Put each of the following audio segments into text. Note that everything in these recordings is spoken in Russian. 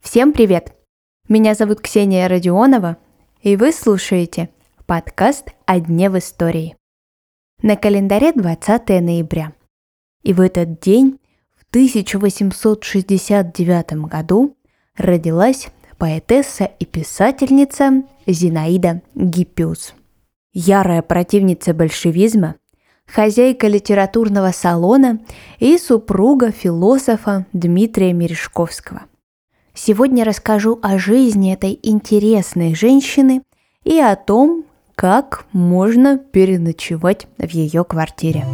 Всем привет! Меня зовут Ксения Родионова, и вы слушаете подкаст «О дне в истории». На календаре 20 ноября. И в этот день, в 1869 году, родилась поэтесса и писательница Зинаида Гиппиус. Ярая противница большевизма, хозяйка литературного салона и супруга философа Дмитрия Мережковского. Сегодня расскажу о жизни этой интересной женщины и о том, как можно переночевать в ее квартире.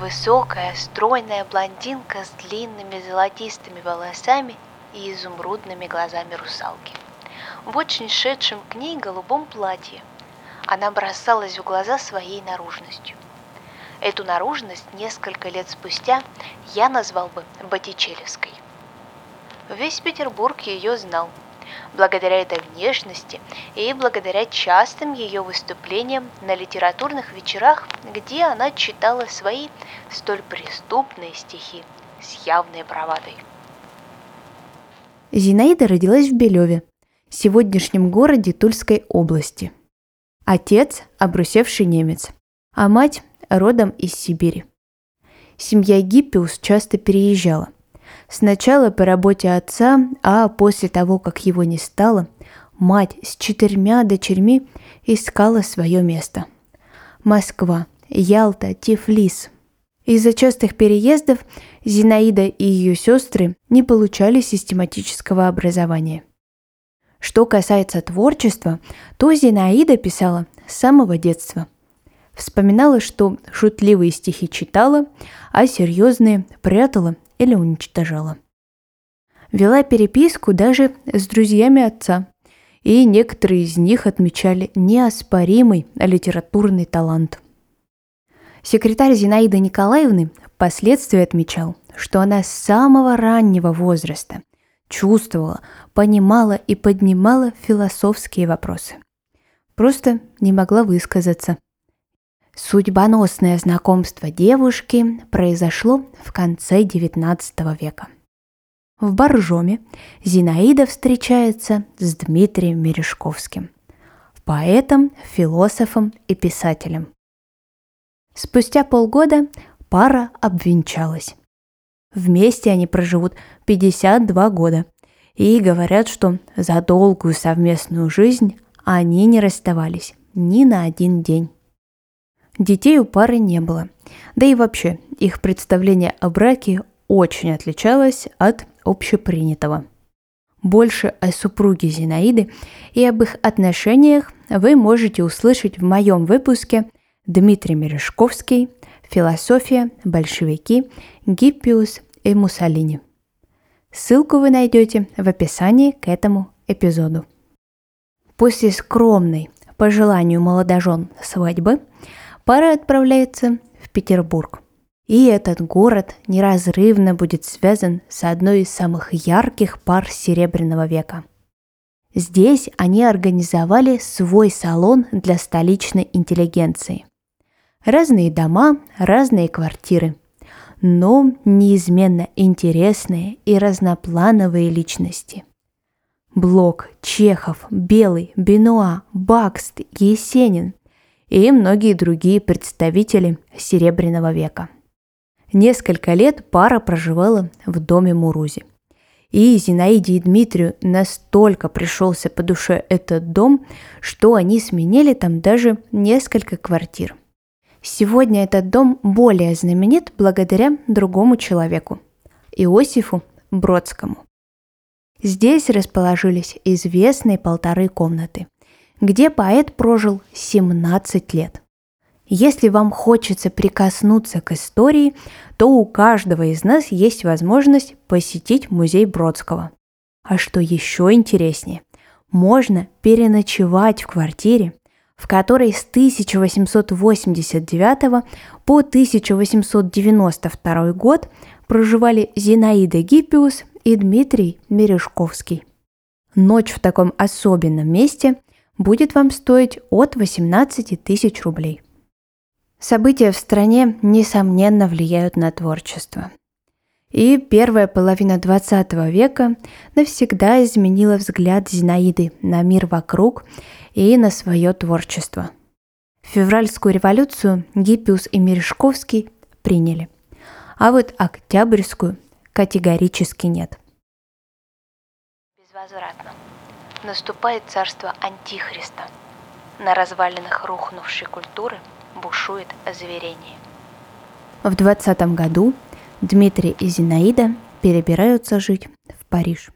Высокая, стройная блондинка с длинными золотистыми волосами и изумрудными глазами русалки. В очень шедшем к ней голубом платье. Она бросалась в глаза своей наружностью. Эту наружность несколько лет спустя я назвал бы Боттичелевской. Весь Петербург ее знал – благодаря этой внешности и благодаря частым ее выступлениям на литературных вечерах, где она читала свои столь преступные стихи с явной бравадой. Зинаида родилась в Белеве, сегодняшнем городе Тульской области. Отец – обрусевший немец, а мать – родом из Сибири. Семья Гиппиус часто переезжала. Сначала по работе отца, а после того, как его не стало, мать с четырьмя дочерьми искала свое место. Москва, Ялта, Тифлис. Из-за частых переездов Зинаида и ее сестры не получали систематического образования. Что касается творчества, то Зинаида писала с самого детства. Вспоминала, что шутливые стихи читала, а серьезные прятала или уничтожала. Вела переписку даже с друзьями отца, и некоторые из них отмечали неоспоримый литературный талант. Секретарь Зинаиды Николаевны впоследствии отмечал, что она с самого раннего возраста чувствовала, понимала и поднимала философские вопросы. Просто не могла высказаться – Судьбоносное знакомство девушки произошло в конце XIX века. В Боржоме Зинаида встречается с Дмитрием Мережковским, поэтом, философом и писателем. Спустя полгода пара обвенчалась. Вместе они проживут 52 года и говорят, что за долгую совместную жизнь они не расставались ни на один день. Детей у пары не было. Да и вообще, их представление о браке очень отличалось от общепринятого. Больше о супруге Зинаиды и об их отношениях вы можете услышать в моем выпуске Дмитрий Мережковский «Философия, большевики, Гиппиус и Муссолини». Ссылку вы найдете в описании к этому эпизоду. После скромной, по желанию молодожен, свадьбы – пара отправляется в Петербург. И этот город неразрывно будет связан с одной из самых ярких пар Серебряного века. Здесь они организовали свой салон для столичной интеллигенции. Разные дома, разные квартиры, но неизменно интересные и разноплановые личности. Блок, Чехов, Белый, Бенуа, Бакст, Есенин – и многие другие представители Серебряного века. Несколько лет пара проживала в доме Мурузи. И Зинаиде и Дмитрию настолько пришелся по душе этот дом, что они сменили там даже несколько квартир. Сегодня этот дом более знаменит благодаря другому человеку – Иосифу Бродскому. Здесь расположились известные полторы комнаты – где поэт прожил 17 лет. Если вам хочется прикоснуться к истории, то у каждого из нас есть возможность посетить музей Бродского. А что еще интереснее, можно переночевать в квартире, в которой с 1889 по 1892 год проживали Зинаида Гиппиус и Дмитрий Мережковский. Ночь в таком особенном месте будет вам стоить от 18 тысяч рублей. События в стране, несомненно, влияют на творчество. И первая половина 20 века навсегда изменила взгляд Зинаиды на мир вокруг и на свое творчество. Февральскую революцию Гиппиус и Мережковский приняли, а вот Октябрьскую категорически нет. Безвозвратно. Наступает царство Антихриста. На развалинах рухнувшей культуры бушует озверение. В 20 году Дмитрий и Зинаида перебираются жить в Париж.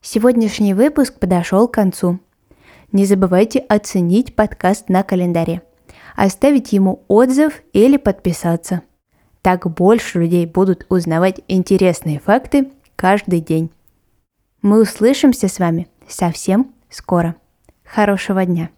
Сегодняшний выпуск подошел к концу. Не забывайте оценить подкаст на календаре, оставить ему отзыв или подписаться. Так больше людей будут узнавать интересные факты каждый день. Мы услышимся с вами совсем скоро. Хорошего дня!